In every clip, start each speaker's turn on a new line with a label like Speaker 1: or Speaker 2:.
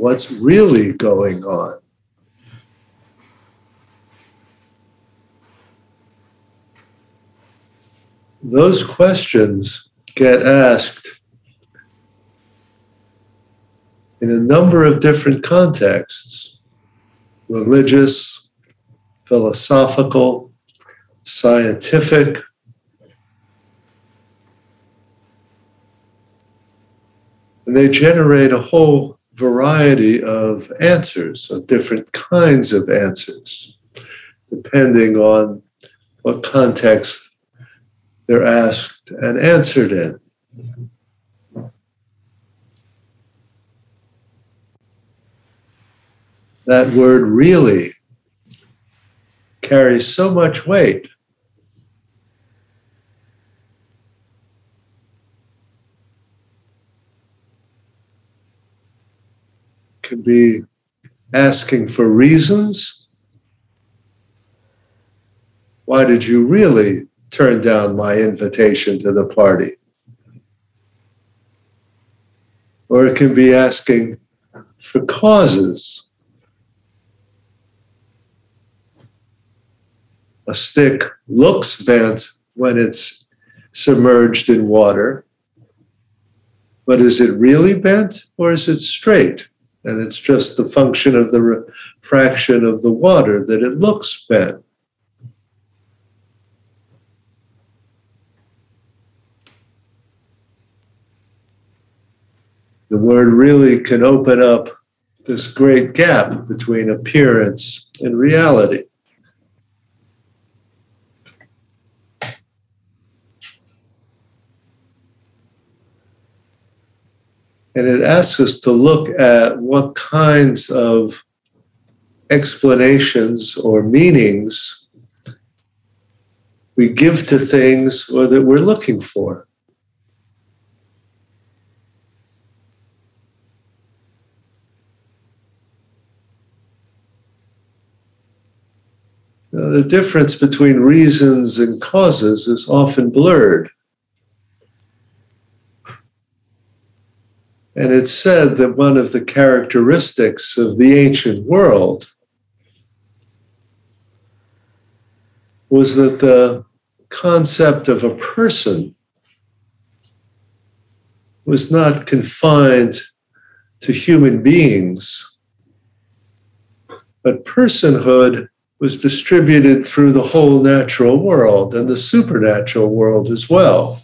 Speaker 1: What's really going on? Those questions get asked in a number of different contexts religious, philosophical, scientific. And they generate a whole variety of answers, of different kinds of answers, depending on what context they're asked and answered in. That word really carries so much weight. Can be asking for reasons. Why did you really turn down my invitation to the party? Or it can be asking for causes. A stick looks bent when it's submerged in water, but is it really bent or is it straight? And it's just the function of the refraction of the water that it looks bent. The word really can open up this great gap between appearance and reality. And it asks us to look at what kinds of explanations or meanings we give to things or that we're looking for. Now, the difference between reasons and causes is often blurred. And it's said that one of the characteristics of the ancient world was that the concept of a person was not confined to human beings, but personhood was distributed through the whole natural world and the supernatural world as well.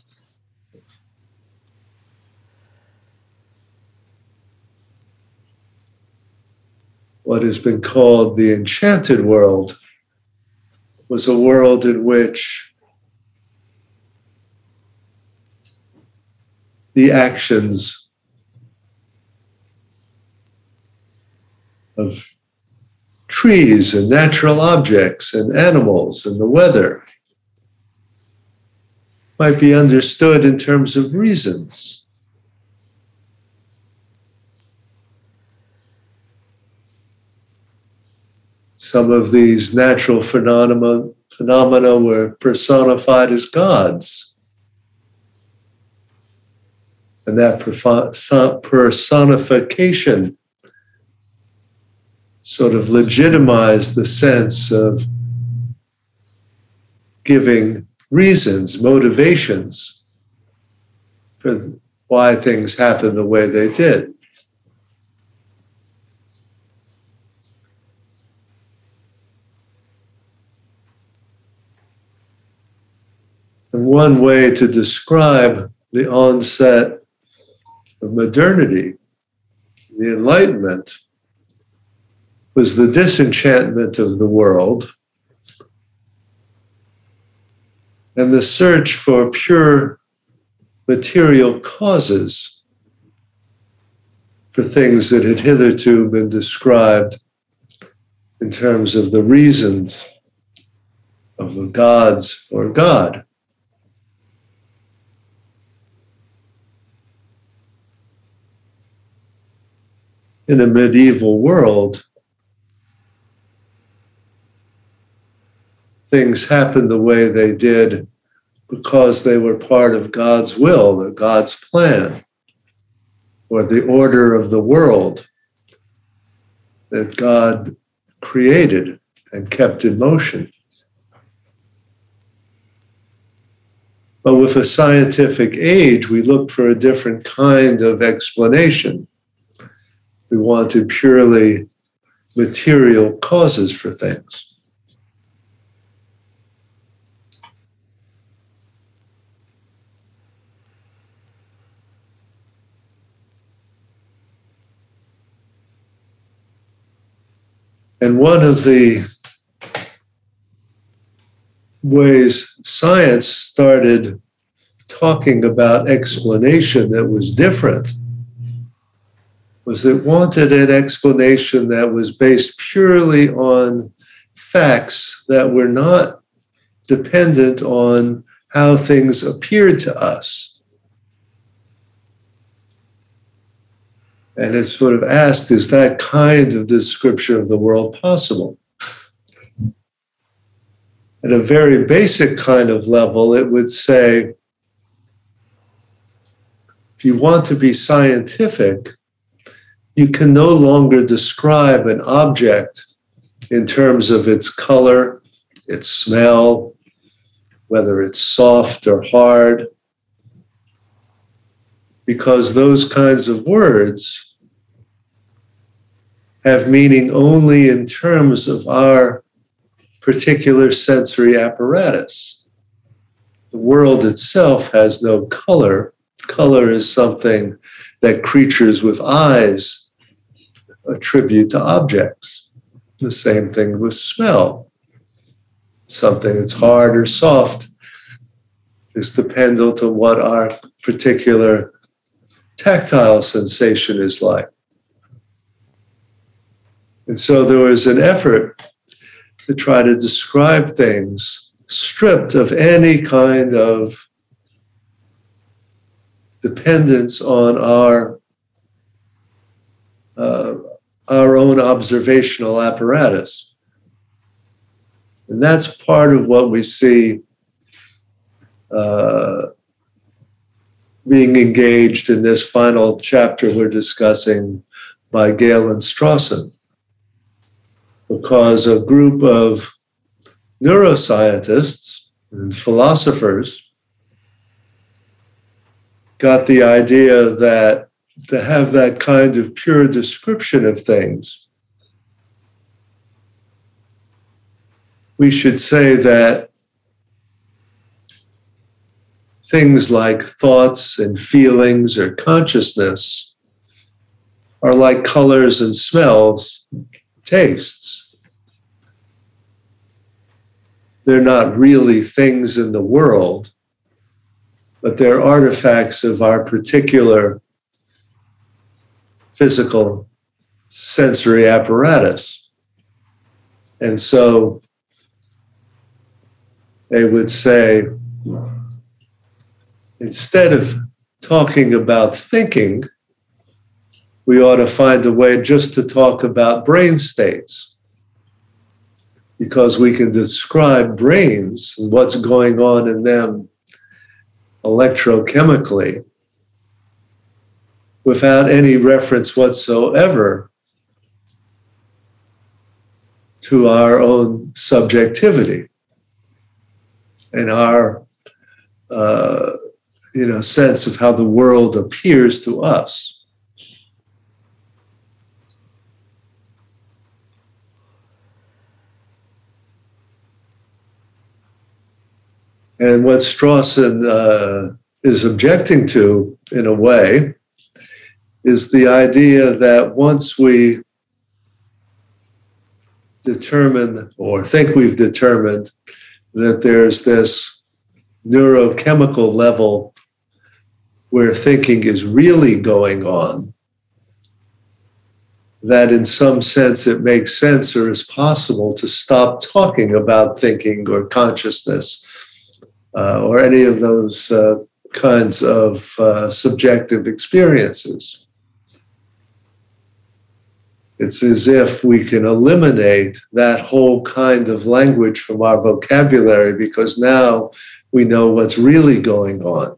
Speaker 1: What has been called the enchanted world was a world in which the actions of trees and natural objects and animals and the weather might be understood in terms of reasons. Some of these natural phenomena, phenomena were personified as gods. And that personification sort of legitimized the sense of giving reasons, motivations for why things happened the way they did. One way to describe the onset of modernity, the Enlightenment, was the disenchantment of the world and the search for pure material causes for things that had hitherto been described in terms of the reasons of the gods or God. In a medieval world, things happened the way they did because they were part of God's will or God's plan or the order of the world that God created and kept in motion. But with a scientific age, we look for a different kind of explanation. We wanted purely material causes for things. And one of the ways science started talking about explanation that was different was that wanted an explanation that was based purely on facts that were not dependent on how things appeared to us. And it's sort of asked, is that kind of description of the world possible? At a very basic kind of level, it would say if you want to be scientific, you can no longer describe an object in terms of its color, its smell, whether it's soft or hard, because those kinds of words have meaning only in terms of our particular sensory apparatus. The world itself has no color. Color is something that creatures with eyes attribute to objects. The same thing with smell. Something that's hard or soft is depends on what our particular tactile sensation is like. And so there was an effort to try to describe things stripped of any kind of dependence on our uh, our own observational apparatus. And that's part of what we see uh, being engaged in this final chapter we're discussing by Galen Strawson because a group of neuroscientists and philosophers got the idea that to have that kind of pure description of things, we should say that things like thoughts and feelings or consciousness are like colors and smells tastes. They're not really things in the world, but they're artifacts of our particular physical sensory apparatus. And so they would say, instead of talking about thinking, we ought to find a way just to talk about brain states because we can describe brains and what's going on in them electrochemically without any reference whatsoever to our own subjectivity and our uh, you know sense of how the world appears to us. And what Strawson uh, is objecting to, in a way, is the idea that once we determine or think we've determined that there's this neurochemical level where thinking is really going on, that in some sense it makes sense or is possible to stop talking about thinking or consciousness uh, or any of those uh, kinds of uh, subjective experiences. It's as if we can eliminate that whole kind of language from our vocabulary because now we know what's really going on.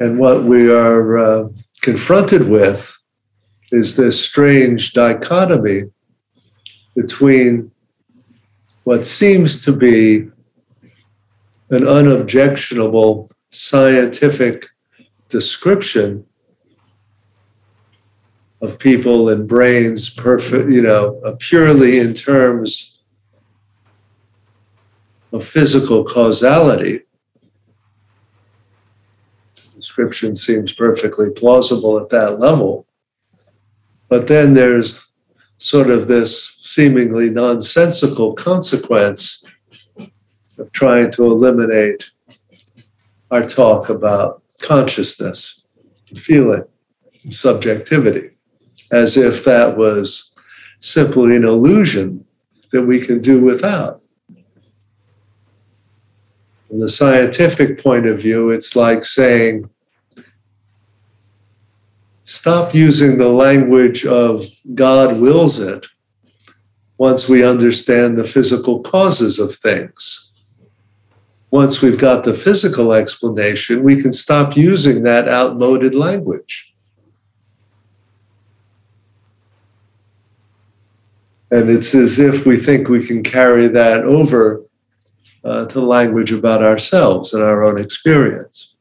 Speaker 1: And what we are uh, confronted with is this strange dichotomy between what seems to be an unobjectionable scientific description of people and brains perfect you know uh, purely in terms of physical causality. The description seems perfectly plausible at that level. But then there's sort of this seemingly nonsensical consequence of trying to eliminate our talk about consciousness, feeling, subjectivity, as if that was simply an illusion that we can do without. From the scientific point of view, it's like saying, stop using the language of God wills it once we understand the physical causes of things once we've got the physical explanation, we can stop using that outmoded language. And it's as if we think we can carry that over uh, to language about ourselves and our own experience.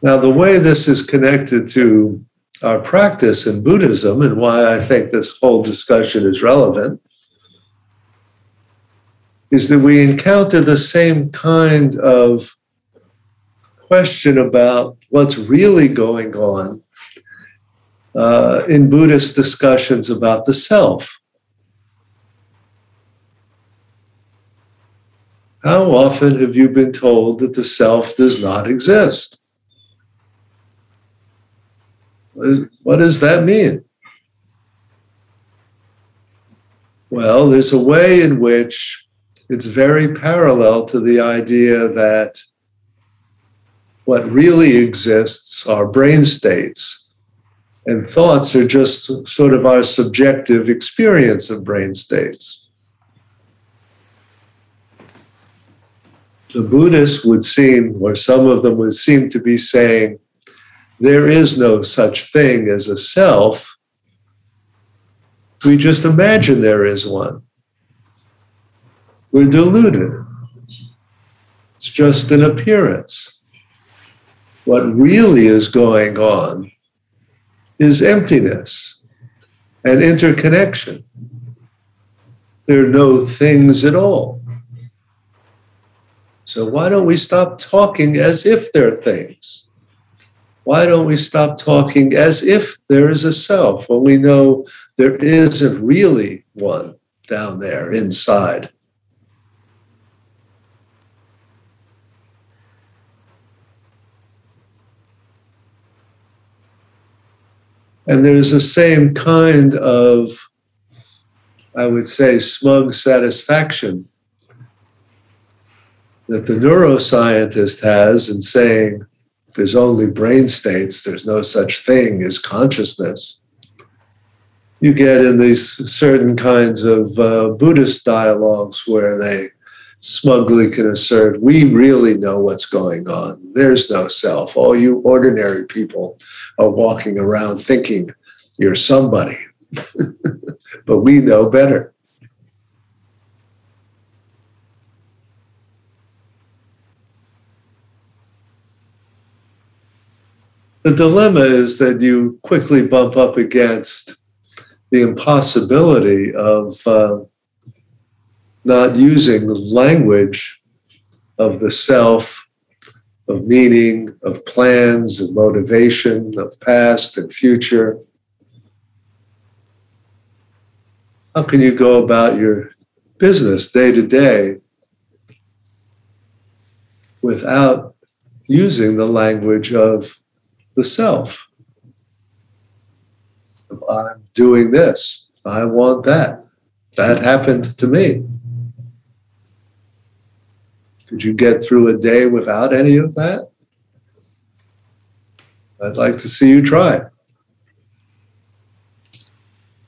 Speaker 1: Now, the way this is connected to our practice in Buddhism and why I think this whole discussion is relevant is that we encounter the same kind of question about what's really going on uh, in Buddhist discussions about the self. How often have you been told that the self does not exist? What does that mean? Well, there's a way in which it's very parallel to the idea that what really exists are brain states, and thoughts are just sort of our subjective experience of brain states. The Buddhists would seem, or some of them would seem to be saying, there is no such thing as a self. We just imagine there is one. We're deluded. It's just an appearance. What really is going on is emptiness and interconnection. There are no things at all. So, why don't we stop talking as if they're things? Why don't we stop talking as if there is a self when we know there isn't really one down there inside? And there's the same kind of, I would say, smug satisfaction that the neuroscientist has in saying, there's only brain states, there's no such thing as consciousness. You get in these certain kinds of uh, Buddhist dialogues where they smugly can assert, we really know what's going on. There's no self. All you ordinary people are walking around thinking you're somebody, but we know better. The dilemma is that you quickly bump up against the impossibility of uh, not using the language of the self, of meaning, of plans, of motivation, of past and future. How can you go about your business day to day without using the language of the self. I'm doing this. I want that. That happened to me. Could you get through a day without any of that? I'd like to see you try.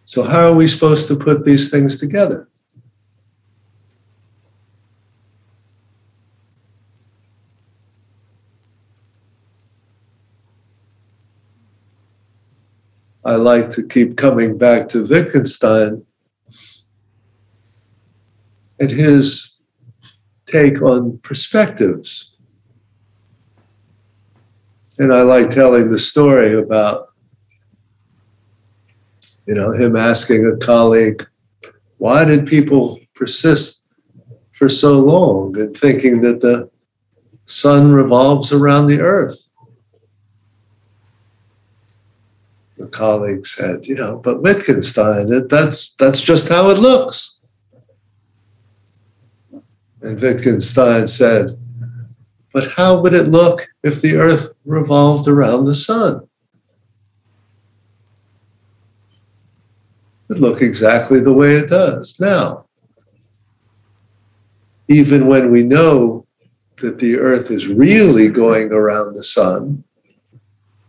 Speaker 1: So, how are we supposed to put these things together? I like to keep coming back to Wittgenstein and his take on perspectives. And I like telling the story about, you know, him asking a colleague, why did people persist for so long in thinking that the sun revolves around the earth? The colleague said, you know, but Wittgenstein, it, that's that's just how it looks. And Wittgenstein said, but how would it look if the earth revolved around the sun? It look exactly the way it does now. Even when we know that the earth is really going around the sun,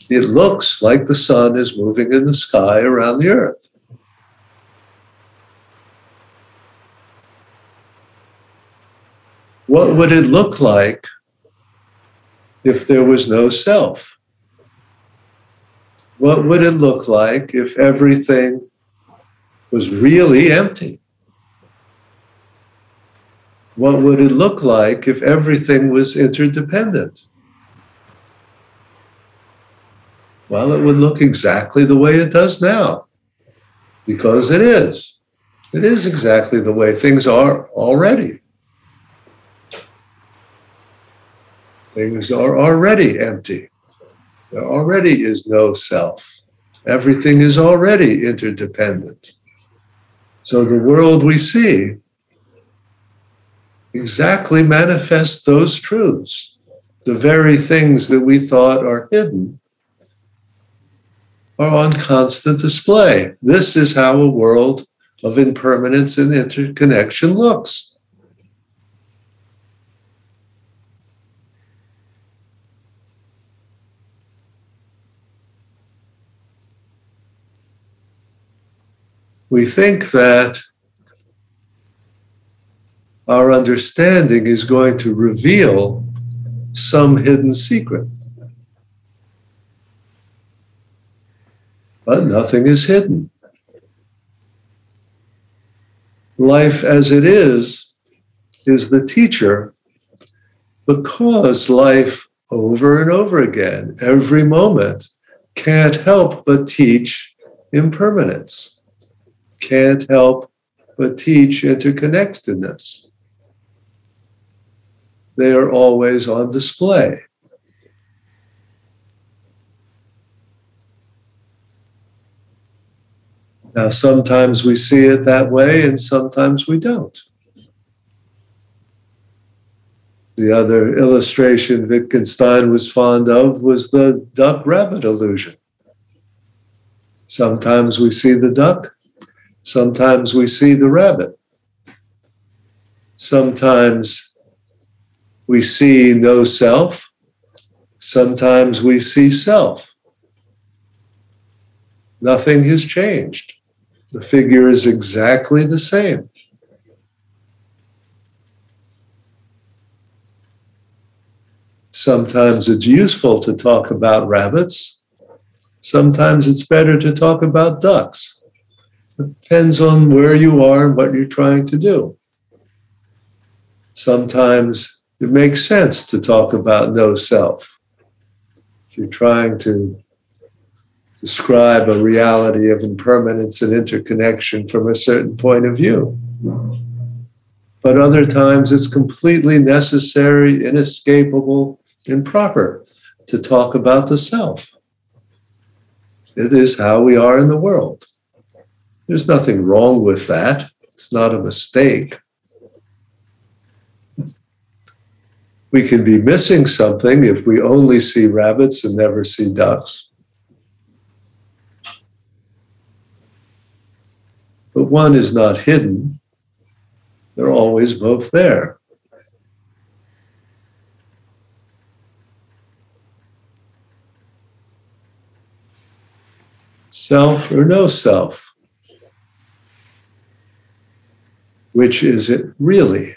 Speaker 1: it looks like the sun is moving in the sky around the earth. What would it look like if there was no self? What would it look like if everything was really empty? What would it look like if everything was interdependent? Well, it would look exactly the way it does now, because it is. It is exactly the way things are already. Things are already empty. There already is no self. Everything is already interdependent. So the world we see exactly manifests those truths. The very things that we thought are hidden are on constant display. This is how a world of impermanence and interconnection looks. We think that our understanding is going to reveal some hidden secret. But nothing is hidden. Life as it is is the teacher because life over and over again, every moment, can't help but teach impermanence, can't help but teach interconnectedness. They are always on display. Now, sometimes we see it that way, and sometimes we don't. The other illustration Wittgenstein was fond of was the duck rabbit illusion. Sometimes we see the duck, sometimes we see the rabbit. Sometimes we see no self, sometimes we see self. Nothing has changed. The figure is exactly the same. Sometimes it's useful to talk about rabbits. Sometimes it's better to talk about ducks. It depends on where you are and what you're trying to do. Sometimes it makes sense to talk about no self. If you're trying to describe a reality of impermanence and interconnection from a certain point of view. But other times it's completely necessary, inescapable, and proper to talk about the self. It is how we are in the world. There's nothing wrong with that. It's not a mistake. We can be missing something if we only see rabbits and never see ducks. But one is not hidden, they're always both there. Self or no self? Which is it really?